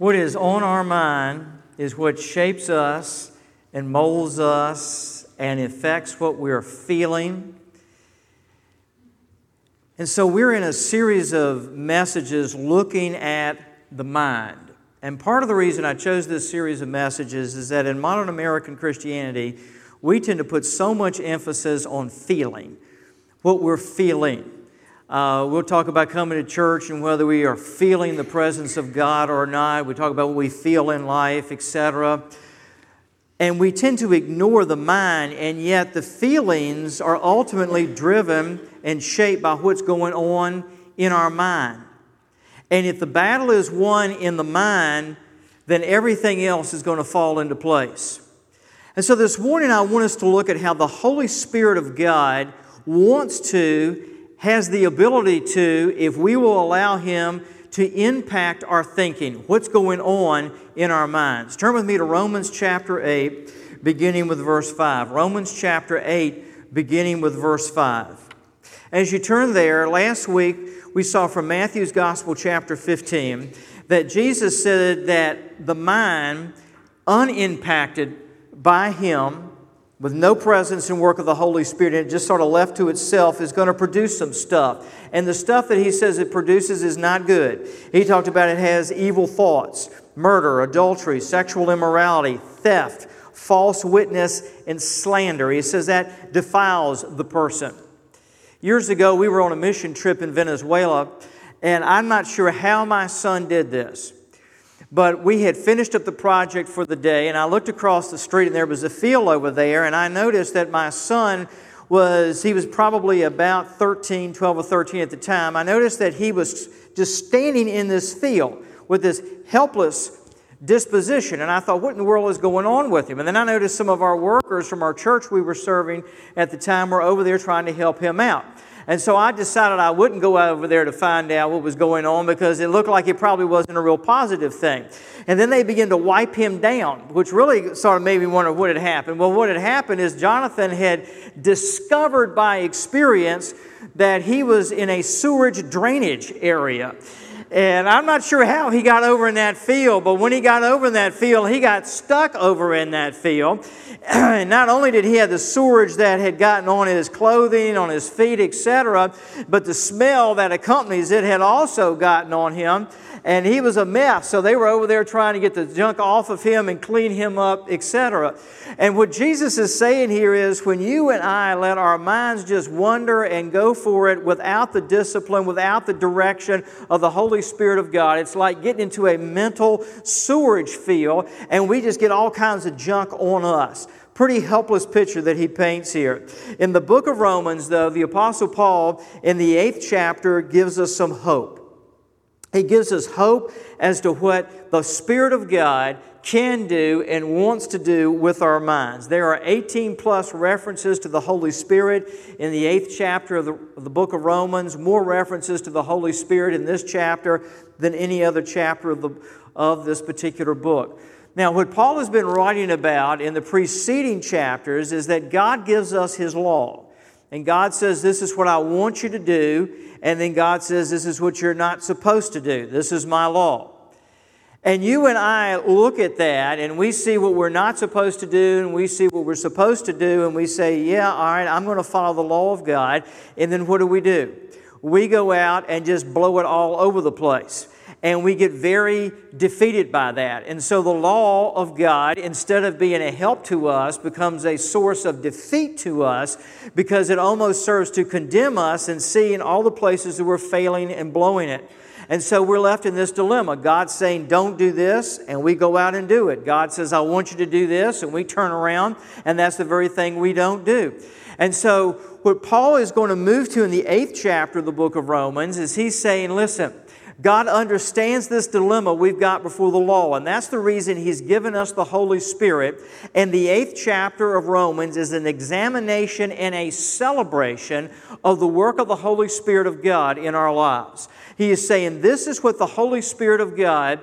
What is on our mind is what shapes us and molds us and affects what we're feeling. And so we're in a series of messages looking at the mind. And part of the reason I chose this series of messages is that in modern American Christianity, we tend to put so much emphasis on feeling, what we're feeling. Uh, we'll talk about coming to church and whether we are feeling the presence of God or not. We talk about what we feel in life, etc. And we tend to ignore the mind, and yet the feelings are ultimately driven and shaped by what's going on in our mind. And if the battle is won in the mind, then everything else is going to fall into place. And so this morning, I want us to look at how the Holy Spirit of God wants to has the ability to, if we will allow Him to impact our thinking, what's going on in our minds. Turn with me to Romans chapter 8, beginning with verse 5. Romans chapter 8, beginning with verse 5. As you turn there, last week we saw from Matthew's Gospel, chapter 15, that Jesus said that the mind, unimpacted by Him, with no presence and work of the Holy Spirit, and it just sort of left to itself, is going to produce some stuff. And the stuff that he says it produces is not good. He talked about it has evil thoughts, murder, adultery, sexual immorality, theft, false witness, and slander. He says that defiles the person. Years ago, we were on a mission trip in Venezuela, and I'm not sure how my son did this. But we had finished up the project for the day, and I looked across the street, and there was a field over there, and I noticed that my son was, he was probably about 13, 12 or 13 at the time. I noticed that he was just standing in this field with this helpless disposition. And I thought, what in the world is going on with him? And then I noticed some of our workers from our church we were serving at the time were over there trying to help him out. And so I decided I wouldn't go over there to find out what was going on because it looked like it probably wasn't a real positive thing. And then they began to wipe him down, which really sort of made me wonder what had happened. Well, what had happened is Jonathan had discovered by experience that he was in a sewage drainage area. And I'm not sure how he got over in that field, but when he got over in that field, he got stuck over in that field. and not only did he have the sewage that had gotten on his clothing, on his feet, etc., but the smell that accompanies it had also gotten on him and he was a mess. So they were over there trying to get the junk off of him and clean him up, etc. And what Jesus is saying here is when you and I let our minds just wander and go for it without the discipline, without the direction of the Holy Spirit of God, it's like getting into a mental sewerage field and we just get all kinds of junk on us pretty helpless picture that he paints here. In the book of Romans, though, the Apostle Paul in the eighth chapter gives us some hope. He gives us hope as to what the Spirit of God can do and wants to do with our minds. There are 18 plus references to the Holy Spirit in the eighth chapter of the, of the, book of Romans, more references to the Holy Spirit in this chapter than any other chapter of, the, of this particular book. Now, what Paul has been writing about in the preceding chapters is that God gives us His law. And God says, This is what I want you to do. And then God says, This is what you're not supposed to do. This is my law. And you and I look at that and we see what we're not supposed to do and we see what we're supposed to do and we say, Yeah, all right, I'm going to follow the law of God. And then what do we do? We go out and just blow it all over the place and we get very defeated by that. And so the law of God, instead of being a help to us, becomes a source of defeat to us because it almost serves to condemn us and see in all the places that we're failing and blowing it. And so we're left in this dilemma. God's saying, don't do this, and we go out and do it. God says, I want you to do this, and we turn around, and that's the very thing we don't do. And so, what Paul is going to move to in the eighth chapter of the book of Romans is he's saying, listen, God understands this dilemma we've got before the law, and that's the reason He's given us the Holy Spirit. And the eighth chapter of Romans is an examination and a celebration of the work of the Holy Spirit of God in our lives. He is saying, This is what the Holy Spirit of God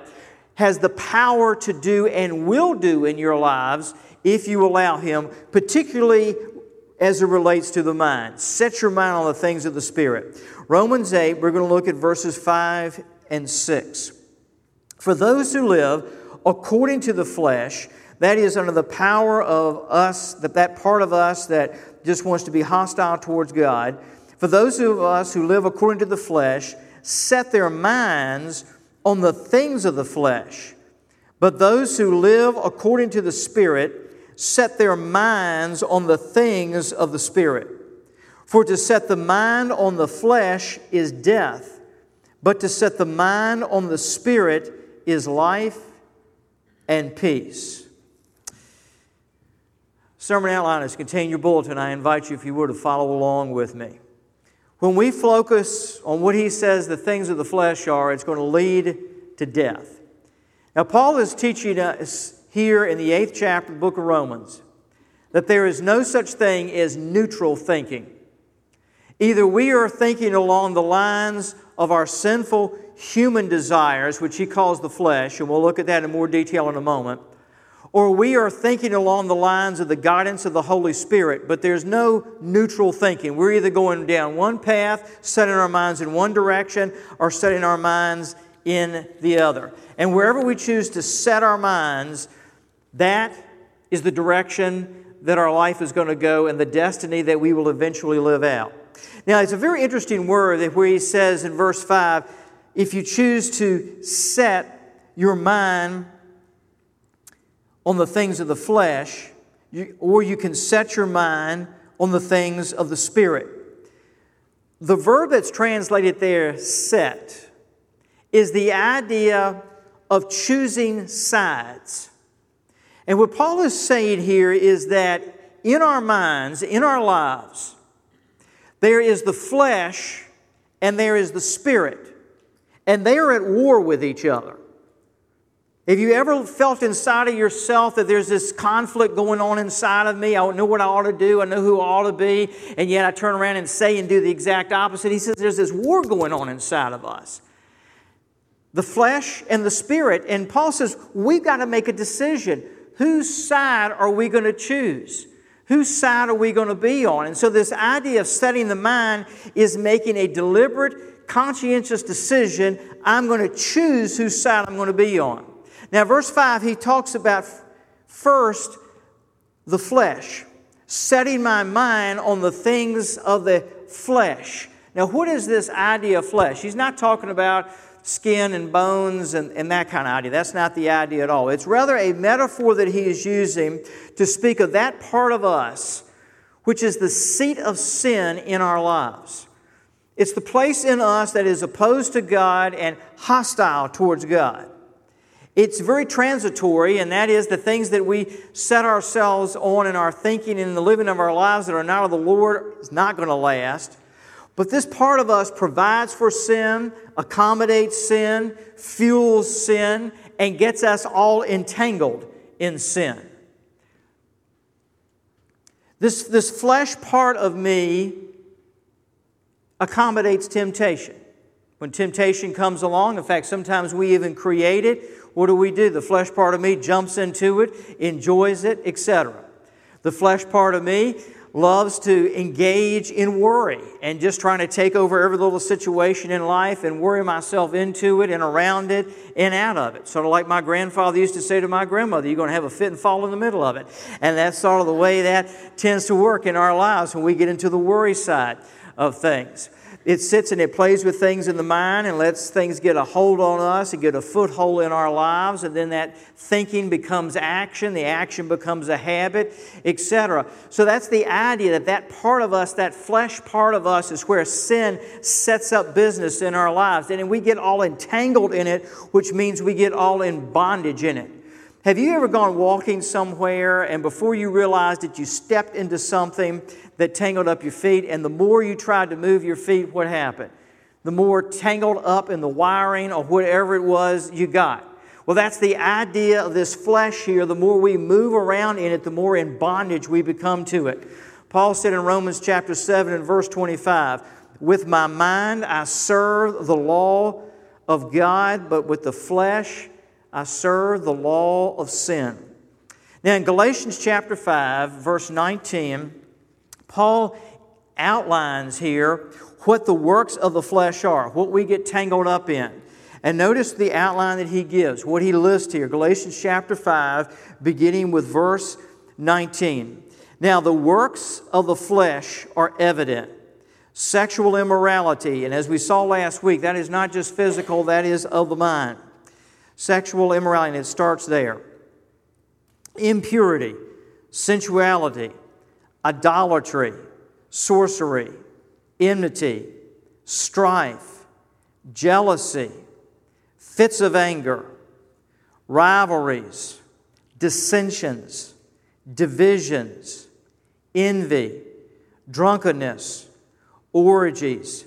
has the power to do and will do in your lives if you allow Him, particularly as it relates to the mind. Set your mind on the things of the Spirit. Romans 8, we're going to look at verses 5 and 6. For those who live according to the flesh, that is under the power of us, that, that part of us that just wants to be hostile towards God, for those of us who live according to the flesh, set their minds on the things of the flesh. But those who live according to the Spirit set their minds on the things of the Spirit. For to set the mind on the flesh is death, but to set the mind on the Spirit is life and peace. Sermon outline is contained in your bulletin. I invite you, if you would, to follow along with me. When we focus on what he says the things of the flesh are, it's going to lead to death. Now, Paul is teaching us here in the eighth chapter of the book of Romans that there is no such thing as neutral thinking. Either we are thinking along the lines of our sinful human desires, which he calls the flesh, and we'll look at that in more detail in a moment, or we are thinking along the lines of the guidance of the Holy Spirit, but there's no neutral thinking. We're either going down one path, setting our minds in one direction, or setting our minds in the other. And wherever we choose to set our minds, that is the direction that our life is going to go and the destiny that we will eventually live out. Now, it's a very interesting word where he says in verse 5 if you choose to set your mind on the things of the flesh, you, or you can set your mind on the things of the Spirit. The verb that's translated there, set, is the idea of choosing sides. And what Paul is saying here is that in our minds, in our lives, there is the flesh and there is the spirit, and they are at war with each other. Have you ever felt inside of yourself that there's this conflict going on inside of me? I know what I ought to do, I know who I ought to be, and yet I turn around and say and do the exact opposite. He says there's this war going on inside of us the flesh and the spirit. And Paul says we've got to make a decision. Whose side are we going to choose? Whose side are we going to be on? And so, this idea of setting the mind is making a deliberate, conscientious decision. I'm going to choose whose side I'm going to be on. Now, verse 5, he talks about first the flesh, setting my mind on the things of the flesh. Now, what is this idea of flesh? He's not talking about skin and bones and, and that kind of idea. That's not the idea at all. It's rather a metaphor that he is using to speak of that part of us which is the seat of sin in our lives. It's the place in us that is opposed to God and hostile towards God. It's very transitory, and that is the things that we set ourselves on in our thinking and in the living of our lives that are not of the Lord is not going to last. But this part of us provides for sin, accommodates sin, fuels sin, and gets us all entangled in sin. This, this flesh part of me accommodates temptation. When temptation comes along, in fact, sometimes we even create it what do we do? The flesh part of me jumps into it, enjoys it, etc. The flesh part of me loves to engage in worry and just trying to take over every little situation in life and worry myself into it and around it and out of it. Sort of like my grandfather used to say to my grandmother, you're going to have a fit and fall in the middle of it. And that's sort of the way that tends to work in our lives when we get into the worry side of things. It sits and it plays with things in the mind and lets things get a hold on us and get a foothold in our lives. And then that thinking becomes action, the action becomes a habit, etc. So that's the idea that that part of us, that flesh part of us, is where sin sets up business in our lives. And we get all entangled in it, which means we get all in bondage in it. Have you ever gone walking somewhere and before you realized that you stepped into something that tangled up your feet. And the more you tried to move your feet, what happened? The more tangled up in the wiring or whatever it was you got. Well, that's the idea of this flesh here. The more we move around in it, the more in bondage we become to it. Paul said in Romans chapter 7 and verse 25, With my mind I serve the law of God, but with the flesh I serve the law of sin. Now, in Galatians chapter 5, verse 19, Paul outlines here what the works of the flesh are, what we get tangled up in. And notice the outline that he gives, what he lists here Galatians chapter 5, beginning with verse 19. Now, the works of the flesh are evident sexual immorality, and as we saw last week, that is not just physical, that is of the mind. Sexual immorality, and it starts there. Impurity, sensuality, idolatry, sorcery, enmity, strife, jealousy, fits of anger, rivalries, dissensions, divisions, envy, drunkenness, orgies,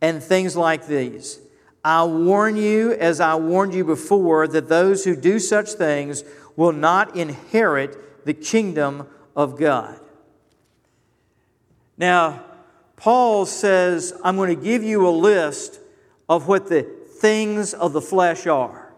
and things like these. I warn you, as I warned you before, that those who do such things will not inherit the kingdom of God. Now, Paul says, I'm going to give you a list of what the things of the flesh are.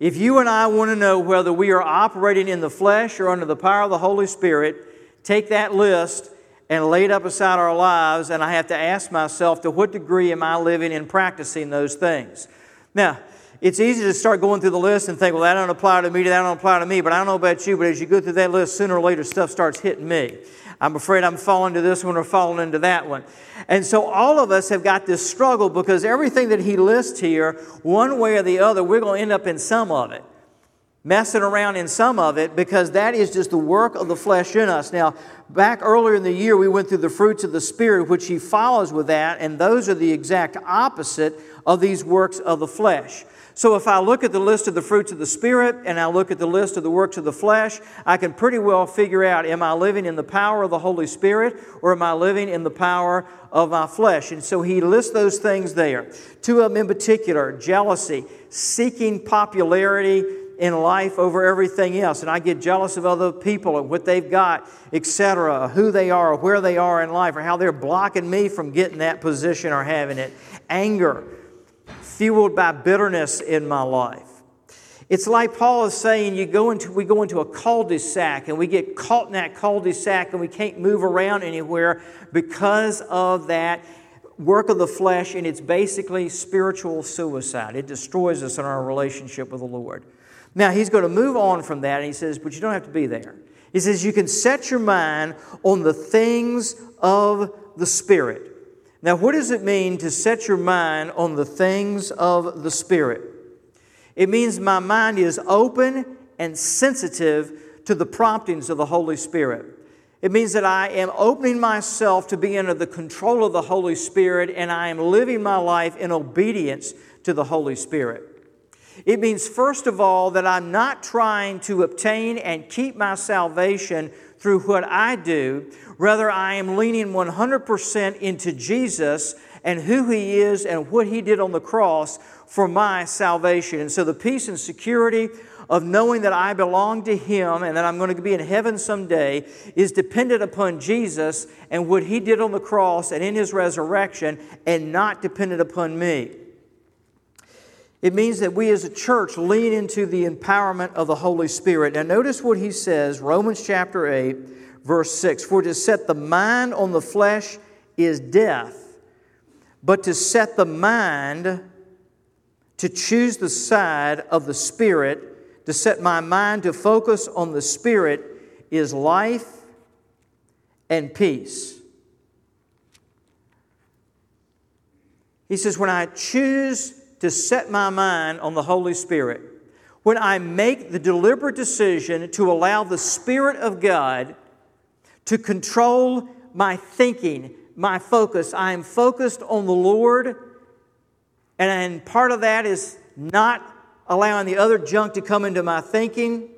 If you and I want to know whether we are operating in the flesh or under the power of the Holy Spirit, take that list and laid up aside our lives, and I have to ask myself, to what degree am I living and practicing those things? Now, it's easy to start going through the list and think, well, that don't apply to me, that don't apply to me, but I don't know about you, but as you go through that list, sooner or later stuff starts hitting me. I'm afraid I'm falling to this one or falling into that one. And so all of us have got this struggle because everything that he lists here, one way or the other, we're going to end up in some of it. Messing around in some of it because that is just the work of the flesh in us. Now, back earlier in the year, we went through the fruits of the Spirit, which he follows with that, and those are the exact opposite of these works of the flesh. So if I look at the list of the fruits of the Spirit and I look at the list of the works of the flesh, I can pretty well figure out am I living in the power of the Holy Spirit or am I living in the power of my flesh? And so he lists those things there. Two of them in particular jealousy, seeking popularity in life over everything else. And I get jealous of other people and what they've got, etc., who they are, or where they are in life, or how they're blocking me from getting that position or having it. Anger fueled by bitterness in my life. It's like Paul is saying you go into, we go into a cul-de-sac and we get caught in that cul-de-sac and we can't move around anywhere because of that work of the flesh, and it's basically spiritual suicide. It destroys us in our relationship with the Lord. Now, he's going to move on from that, and he says, But you don't have to be there. He says, You can set your mind on the things of the Spirit. Now, what does it mean to set your mind on the things of the Spirit? It means my mind is open and sensitive to the promptings of the Holy Spirit. It means that I am opening myself to be under the control of the Holy Spirit and I am living my life in obedience to the Holy Spirit. It means, first of all, that I'm not trying to obtain and keep my salvation through what I do. Rather, I am leaning 100% into Jesus and who He is and what He did on the cross for my salvation. And so the peace and security of knowing that I belong to Him and that I'm going to be in heaven someday is dependent upon Jesus and what He did on the cross and in His resurrection and not dependent upon me. It means that we as a church lean into the empowerment of the Holy Spirit. Now, notice what he says, Romans chapter 8, verse 6 For to set the mind on the flesh is death, but to set the mind to choose the side of the Spirit, to set my mind to focus on the Spirit, is life and peace. He says, When I choose to set my mind on the Holy Spirit, when I make the deliberate decision to allow the Spirit of God to control my thinking, my focus, I am focused on the Lord, and part of that is not allowing the other junk to come into my thinking,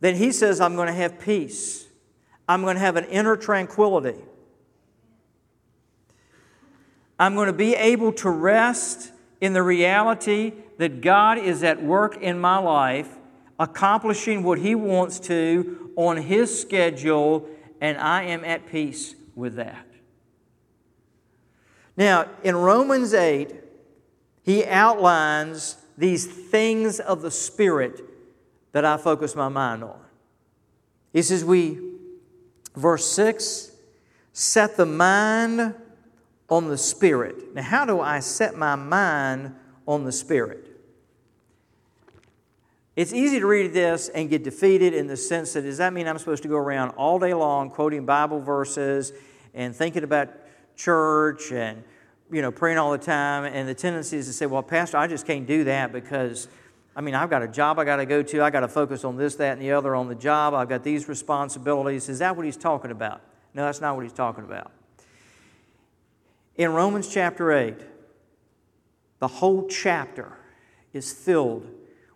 then He says, I'm going to have peace. I'm going to have an inner tranquility. I'm going to be able to rest in the reality that God is at work in my life, accomplishing what He wants to on His schedule, and I am at peace with that. Now, in Romans 8, he outlines these things of the Spirit that I focus my mind on. He says, We, verse 6, set the mind on the Spirit. Now, how do I set my mind on the Spirit. It's easy to read this and get defeated in the sense that does that mean I'm supposed to go around all day long quoting Bible verses and thinking about church and you know praying all the time? And the tendency is to say, well, Pastor, I just can't do that because I mean I've got a job I got to go to. I got to focus on this, that, and the other on the job. I've got these responsibilities. Is that what he's talking about? No, that's not what he's talking about. In Romans chapter 8, the whole chapter is filled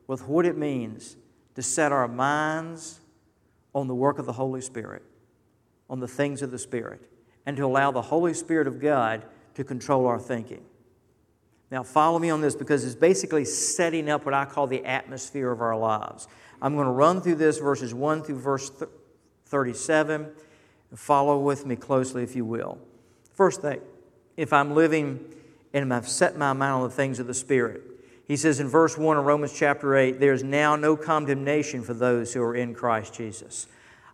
with what it means to set our minds on the work of the Holy Spirit, on the things of the Spirit, and to allow the Holy Spirit of God to control our thinking. Now, follow me on this because it's basically setting up what I call the atmosphere of our lives. I'm going to run through this verses 1 through verse 37. Follow with me closely, if you will. First thing, if I'm living and I've set my mind on the things of the Spirit, he says in verse 1 of Romans chapter 8, there's now no condemnation for those who are in Christ Jesus.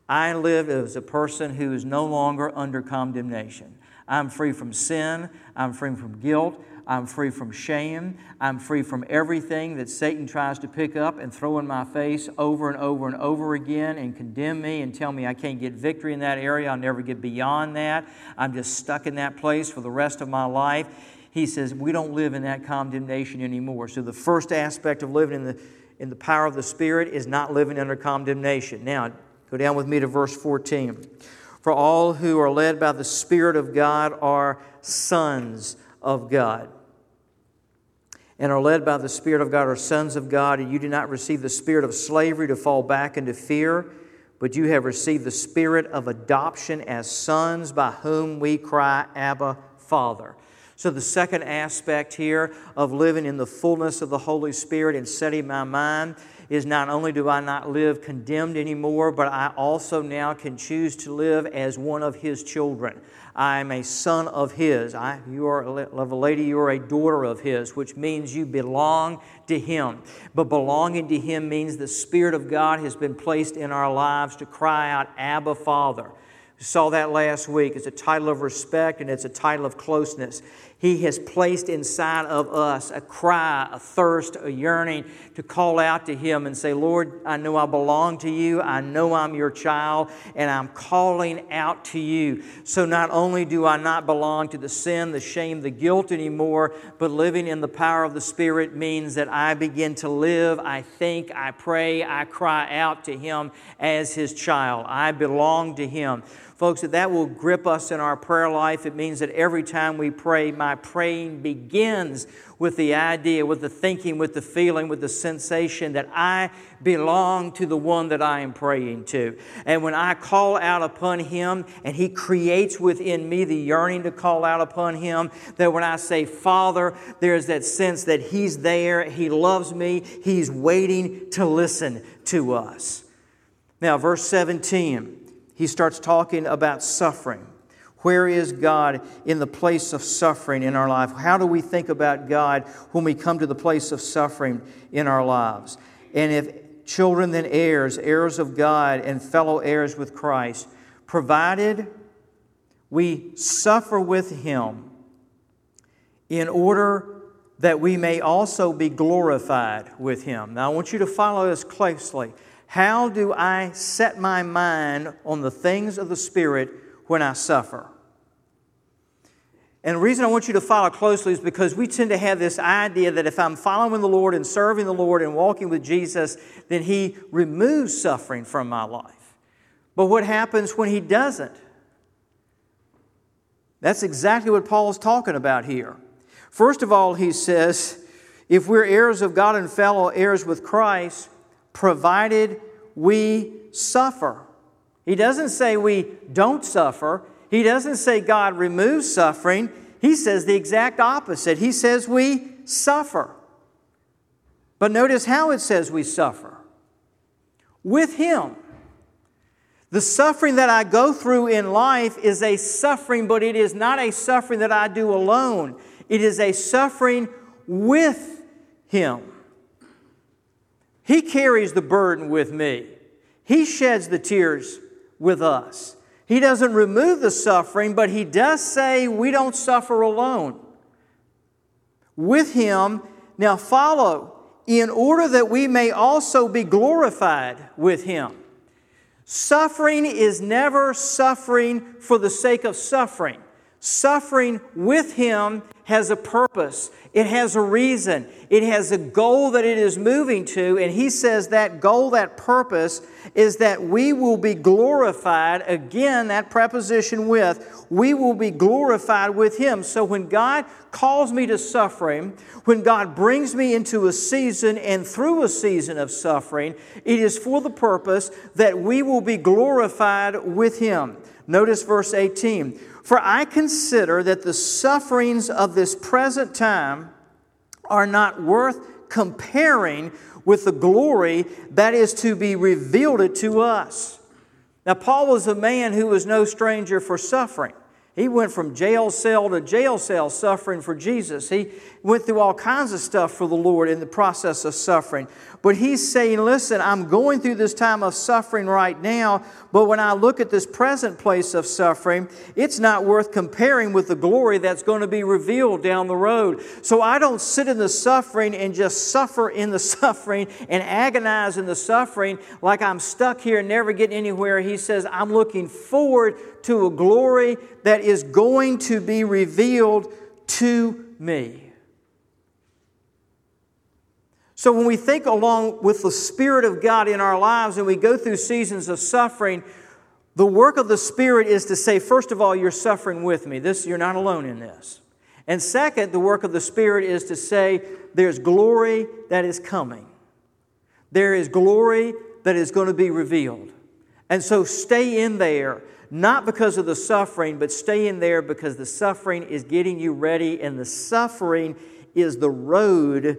I live as a person who is no longer under condemnation. I'm free from sin, I'm free from guilt, I'm free from shame, I'm free from everything that Satan tries to pick up and throw in my face over and over and over again and condemn me and tell me I can't get victory in that area, I'll never get beyond that. I'm just stuck in that place for the rest of my life he says we don't live in that condemnation anymore. So the first aspect of living in the, in the power of the Spirit is not living under condemnation. Now, go down with me to verse 14. For all who are led by the Spirit of God are sons of God. And are led by the Spirit of God are sons of God, and you do not receive the spirit of slavery to fall back into fear, but you have received the spirit of adoption as sons, by whom we cry, Abba, Father. So, the second aspect here of living in the fullness of the Holy Spirit and setting my mind is not only do I not live condemned anymore, but I also now can choose to live as one of His children. I am a son of His. I, you are a lady, you are a daughter of His, which means you belong to Him. But belonging to Him means the Spirit of God has been placed in our lives to cry out, Abba, Father. We saw that last week. It's a title of respect and it's a title of closeness. He has placed inside of us a cry, a thirst, a yearning to call out to Him and say, Lord, I know I belong to you. I know I'm your child, and I'm calling out to you. So not only do I not belong to the sin, the shame, the guilt anymore, but living in the power of the Spirit means that I begin to live, I think, I pray, I cry out to Him as His child. I belong to Him. Folks, that that will grip us in our prayer life. It means that every time we pray, my praying begins with the idea, with the thinking, with the feeling, with the sensation that I belong to the one that I am praying to. And when I call out upon Him and He creates within me the yearning to call out upon Him, that when I say, Father, there's that sense that He's there, He loves me, He's waiting to listen to us. Now, verse 17 he starts talking about suffering. Where is God in the place of suffering in our life? How do we think about God when we come to the place of suffering in our lives? And if children, then heirs, heirs of God, and fellow heirs with Christ, provided we suffer with Him in order that we may also be glorified with Him. Now, I want you to follow this closely. How do I set my mind on the things of the Spirit when I suffer? And the reason I want you to follow closely is because we tend to have this idea that if I'm following the Lord and serving the Lord and walking with Jesus, then He removes suffering from my life. But what happens when He doesn't? That's exactly what Paul's talking about here. First of all, he says, if we're heirs of God and fellow heirs with Christ, provided we suffer. He doesn't say we don't suffer. He doesn't say God removes suffering. He says the exact opposite. He says we suffer. But notice how it says we suffer with Him. The suffering that I go through in life is a suffering, but it is not a suffering that I do alone. It is a suffering with Him. He carries the burden with me. He sheds the tears with us. He doesn't remove the suffering, but He does say we don't suffer alone. With Him, Now follow, in order that we may also be glorified with him. Suffering is never suffering for the sake of suffering. Suffering with him has a purpose, it has a reason, it has a goal that it is moving to. And he says that goal, that purpose, is that we will be glorified. Again, that preposition with, we will be glorified with him. So when God calls me to suffering, when God brings me into a season and through a season of suffering, it is for the purpose that we will be glorified with him. Notice verse 18. For I consider that the sufferings of this present time are not worth comparing with the glory that is to be revealed to us. Now, Paul was a man who was no stranger for suffering. He went from jail cell to jail cell suffering for Jesus. He went through all kinds of stuff for the Lord in the process of suffering. But he's saying, listen, I'm going through this time of suffering right now, but when I look at this present place of suffering, it's not worth comparing with the glory that's going to be revealed down the road. So I don't sit in the suffering and just suffer in the suffering and agonize in the suffering like I'm stuck here and never getting anywhere. He says, I'm looking forward to a glory that is going to be revealed to me. So, when we think along with the Spirit of God in our lives and we go through seasons of suffering, the work of the Spirit is to say, first of all, you're suffering with me. This, you're not alone in this. And second, the work of the Spirit is to say, there's glory that is coming. There is glory that is going to be revealed. And so stay in there, not because of the suffering, but stay in there because the suffering is getting you ready, and the suffering is the road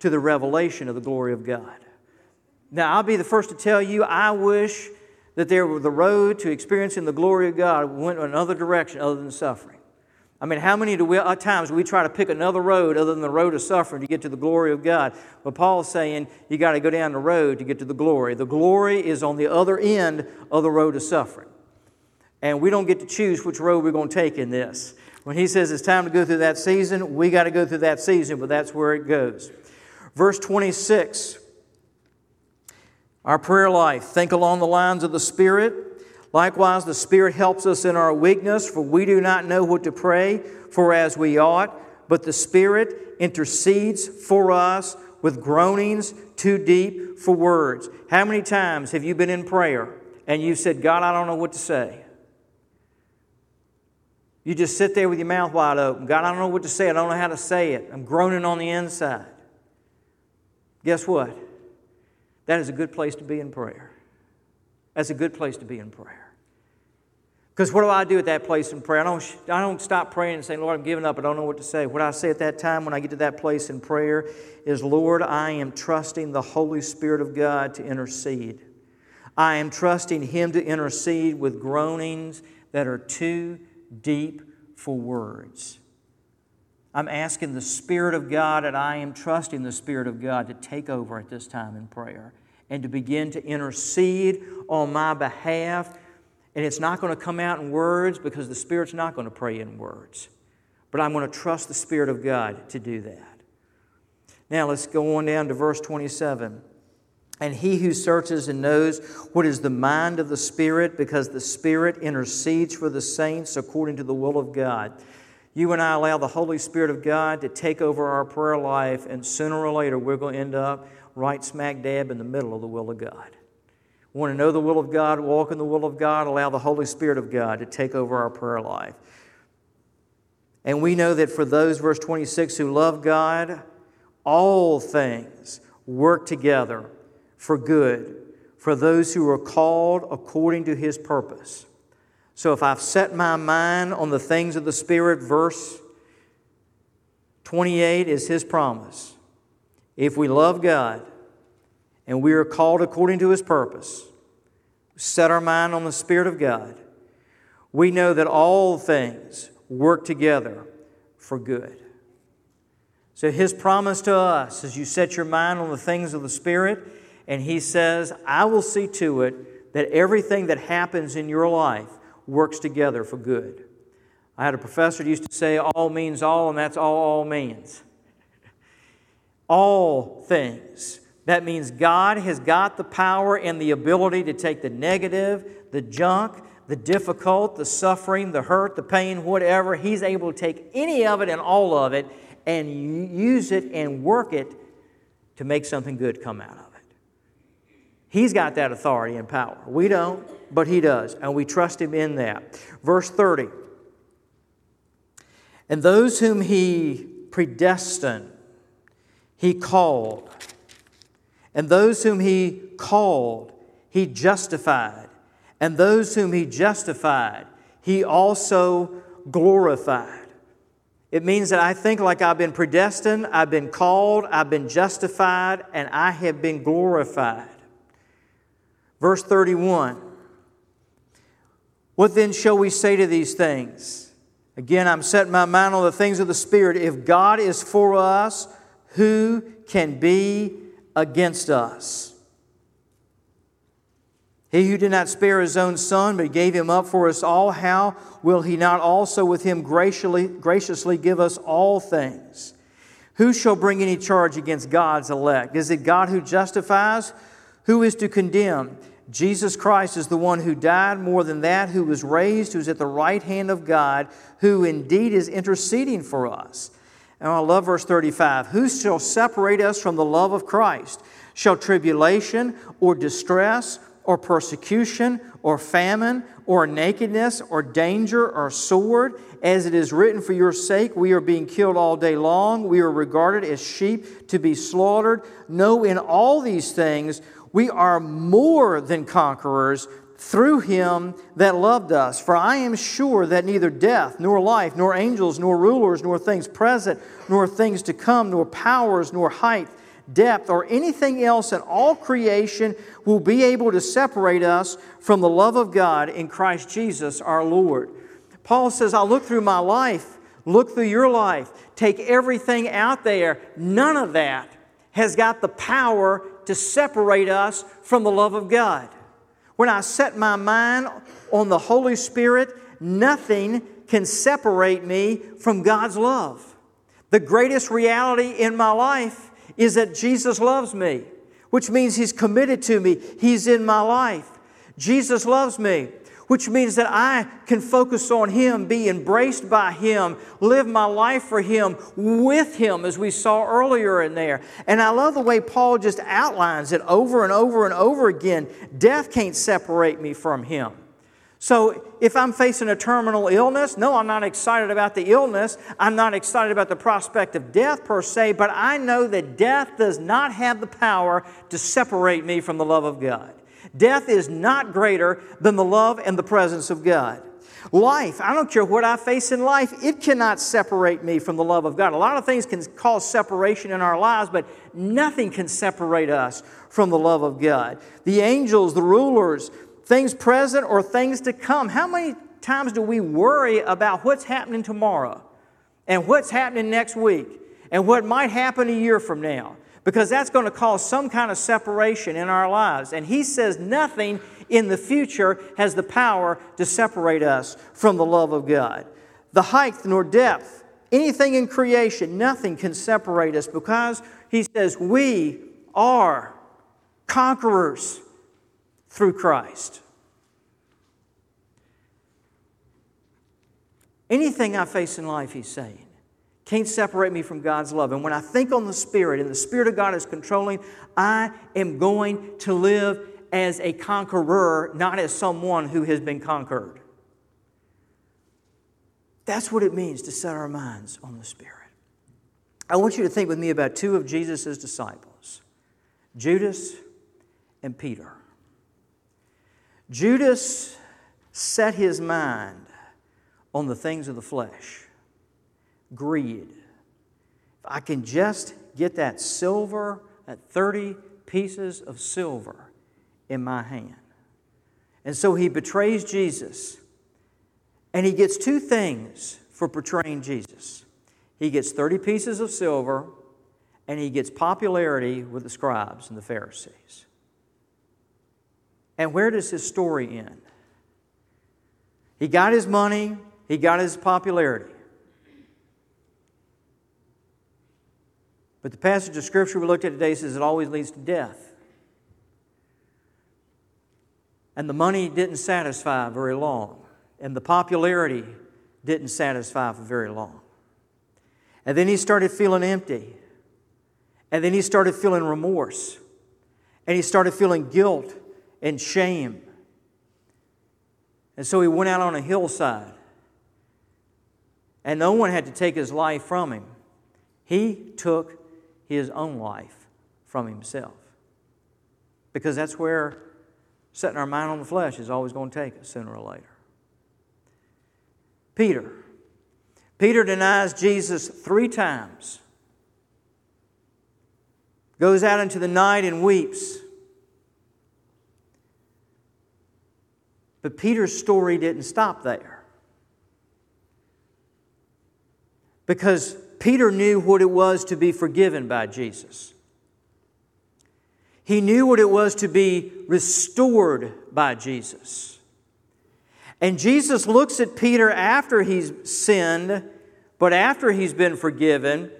to the revelation of the glory of God. Now, I'll be the first to tell you, I wish that there were the road to experiencing the glory of God went another direction other than suffering. I mean, how many do we, at times we try to pick another road other than the road of suffering to get to the glory of God? But Paul's saying you got to go down the road to get to the glory. The glory is on the other end of the road of suffering. And we don't get to choose which road we're going to take in this. When he says it's time to go through that season, we got to go through that season, but that's where it goes. Verse 26, our prayer life. Think along the lines of the Spirit. Likewise, the Spirit helps us in our weakness, for we do not know what to pray for as we ought, but the Spirit intercedes for us with groanings too deep for words. How many times have you been in prayer and you said, God, I don't know what to say? You just sit there with your mouth wide open. God, I don't know what to say. I don't know how to say it. I'm groaning on the inside. Guess what? That is a good place to be in prayer. That's a good place to be in prayer. Because what do I do at that place in prayer? I don't, I don't stop praying and saying, Lord, I'm giving up. I don't know what to say. What I say at that time when I get to that place in prayer is, Lord, I am trusting the Holy Spirit of God to intercede. I am trusting Him to intercede with groanings that are too deep for words. I'm asking the Spirit of God, and I am trusting the Spirit of God to take over at this time in prayer and to begin to intercede on my behalf. And it's not going to come out in words because the Spirit's not going to pray in words. But I'm going to trust the Spirit of God to do that. Now let's go on down to verse 27. And he who searches and knows what is the mind of the Spirit, because the Spirit intercedes for the saints according to the will of God you and I allow the Holy Spirit of God to take over our prayer life, and sooner or later we're going to end up right smack dab in the middle of the will of God. We want to know the will of God, walk in the will of God, allow the Holy Spirit of God to take over our prayer life. And we know that for those, verse 26, who love God, all things work together for good for those who are called according to his purpose. So if I've set my mind on the things of the Spirit, verse 28 is His promise. If we love God and we are called according to His purpose, set our mind on the Spirit of God, we know that all things work together for good. So His promise to us is you set your mind on the things of the Spirit, and He says, I will see to it that everything that happens in your life works together for good. I had a professor who used to say, all means all, and that's all all means. all things. That means God has got the power and the ability to take the negative, the junk, the difficult, the suffering, the hurt, the pain, whatever. He's able to take any of it and all of it and use it and work it to make something good come out of it. He's got that authority and power. We don't, but He does, and we trust Him in that. Verse 30 And those whom He predestined, He called. And those whom He called, He justified. And those whom he justified, he also glorified. It means that I think like I've been predestined, I've been called, I've been justified, and I have been glorified. Verse 31 What then shall we say to these things? Again, I'm setting my mind on the things of the Spirit. If God is for us, who can be against us? He who did not spare his own son, but gave him up for us all, how will he not also with him graciously, graciously give us all things? Who shall bring any charge against God's elect? Is it God who justifies? Who is to condemn? Jesus Christ is the one who died, more than that, who was raised, who's at the right hand of God, who indeed is interceding for us. And I love verse 35 Who shall separate us from the love of Christ? Shall tribulation or distress? or persecution or famine or nakedness or danger or sword. As it is written, For your sake we are being killed all day long. We are regarded as sheep to be slaughtered. No, in all these things we are more than conquerors through him that loved us. For I am sure that neither death, nor life, nor angels, nor rulers, nor things present, nor things to come, nor powers, nor height depth, or anything else in all creation will be able to separate us from the love of God in Christ Jesus our Lord. Paul says, I look through my life, look through your life, take everything out there. None of that has got the power to separate us from the love of God. When I set my mind on the Holy Spirit, nothing can separate me from God's love. The greatest reality in my life is that Jesus loves me, which means He's committed to me, He's in my life. Jesus loves me, which means that I can focus on Him, be embraced by Him, live my life for Him, with Him, as we saw earlier in there. And I love the way Paul just outlines it over and over and over again. Death can't separate me from Him. So if I'm facing a terminal illness, no, I'm not excited about the illness. I'm not excited about the prospect of death per se, but I know that death does not have the power to separate me from the love of God. Death is not greater than the love and the presence of God. Life, I don't care what I face in life, it cannot separate me from the love of God. A lot of things can cause separation in our lives, but nothing can separate us from the love of God. The angels, the rulers, things present or things to come. How many times do we worry about what's happening tomorrow and what's happening next week and what might happen a year from now? Because that's going to cause some kind of separation in our lives. And he says nothing in the future has the power to separate us from the love of God. The height nor depth, anything in creation, nothing can separate us because he says we are conquerors through Christ. Anything I face in life, he's saying, can't separate me from God's love. And when I think on the Spirit and the Spirit of God is controlling, I am going to live as a conqueror, not as someone who has been conquered. That's what it means to set our minds on the Spirit. I want you to think with me about two of Jesus' disciples Judas and Peter. Judas set his mind on the things of the flesh greed. If I can just get that silver, that 30 pieces of silver in my hand. And so he betrays Jesus. And he gets two things for betraying Jesus he gets 30 pieces of silver, and he gets popularity with the scribes and the Pharisees. And where does his story end? He got his money, he got his popularity. But the passage of Scripture we looked at today says it always leads to death. And the money didn't satisfy very long, and the popularity didn't satisfy for very long. And then he started feeling empty. And then he started feeling remorse. And he started feeling guilt and shame. And so he went out on a hillside. And no one had to take his life from him. He took his own life from himself. Because that's where setting our mind on the flesh is always going to take us sooner or later. Peter. Peter denies Jesus three times, goes out into the night and weeps. But Peter's story didn't stop there. Because Peter knew what it was to be forgiven by Jesus. He knew what it was to be restored by Jesus. And Jesus looks at Peter after he's sinned, but after he's been forgiven,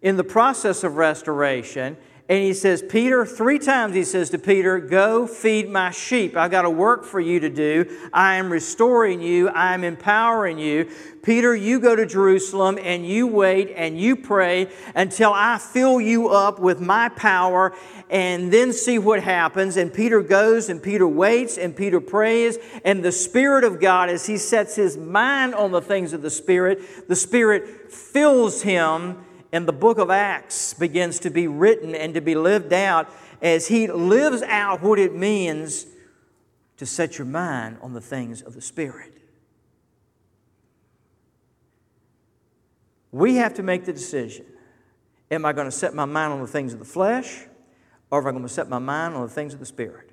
in the process of restoration, and he says, Peter, three times he says to Peter, Go feed my sheep. I've got a work for you to do. I am restoring you. I am empowering you. Peter, you go to Jerusalem and you wait and you pray until I fill you up with my power and then see what happens. And Peter goes and Peter waits and Peter prays. And the Spirit of God, as he sets his mind on the things of the Spirit, the Spirit fills him and the book of Acts begins to be written and to be lived out as he lives out what it means to set your mind on the things of the Spirit. We have to make the decision am I going to set my mind on the things of the flesh, or am I going to set my mind on the things of the Spirit?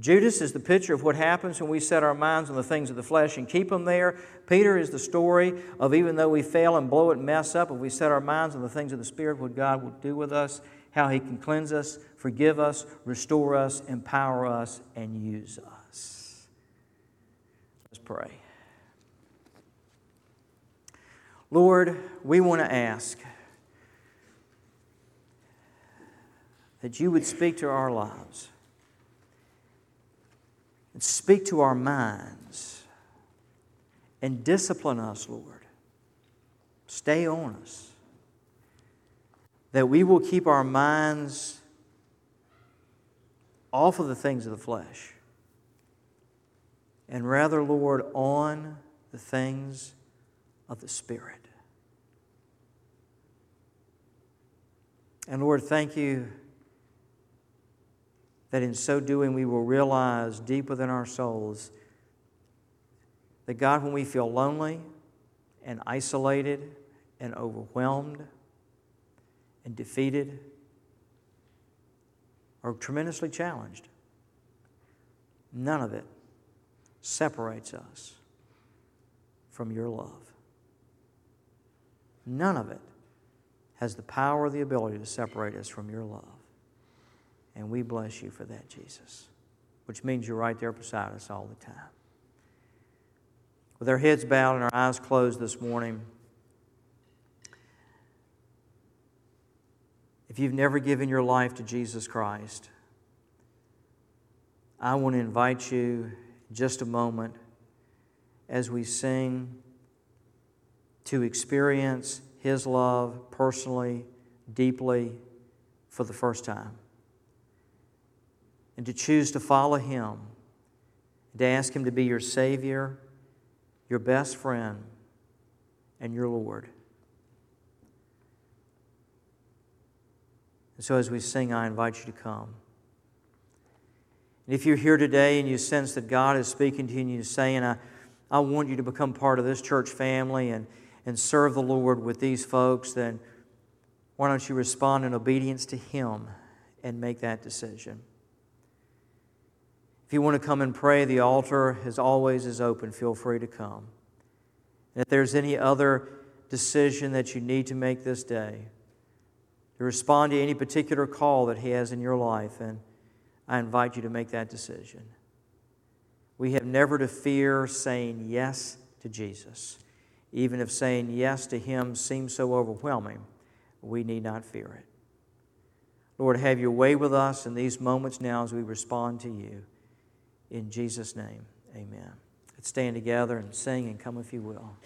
Judas is the picture of what happens when we set our minds on the things of the flesh and keep them there. Peter is the story of even though we fail and blow it and mess up, if we set our minds on the things of the Spirit, what God will do with us, how He can cleanse us, forgive us, restore us, empower us, and use us. Let's pray. Lord, we want to ask that you would speak to our lives and speak to our minds and discipline us, Lord. Stay on us. That we will keep our minds off of the things of the flesh and rather, Lord, on the things of the Spirit. And Lord, thank you that in so doing we will realize deep within our souls that God, when we feel lonely and isolated and overwhelmed and defeated, or tremendously challenged, none of it separates us from your love. None of it has the power or the ability to separate us from your love. And we bless you for that, Jesus, which means you're right there beside us all the time. With our heads bowed and our eyes closed this morning, if you've never given your life to Jesus Christ, I want to invite you just a moment as we sing to experience His love personally, deeply, for the first time and to choose to follow Him, to ask Him to be your Savior, your best friend, and your Lord. And so, as we sing, I invite you to come. And if you're here today and you sense that God is speaking to you and you're saying, I, I want you to become part of this church family and, and serve the Lord with these folks, then why don't you respond in obedience to Him and make that decision? If you want to come and pray, the altar, as always, is open. Feel free to come. And if there's any other decision that you need to make this day, to respond to any particular call that He has in your life, and I invite you to make that decision. We have never to fear saying yes to Jesus. Even if saying yes to Him seems so overwhelming, we need not fear it. Lord, have your way with us in these moments now as we respond to you. In Jesus' name, amen. Let's stand together and sing and come if you will.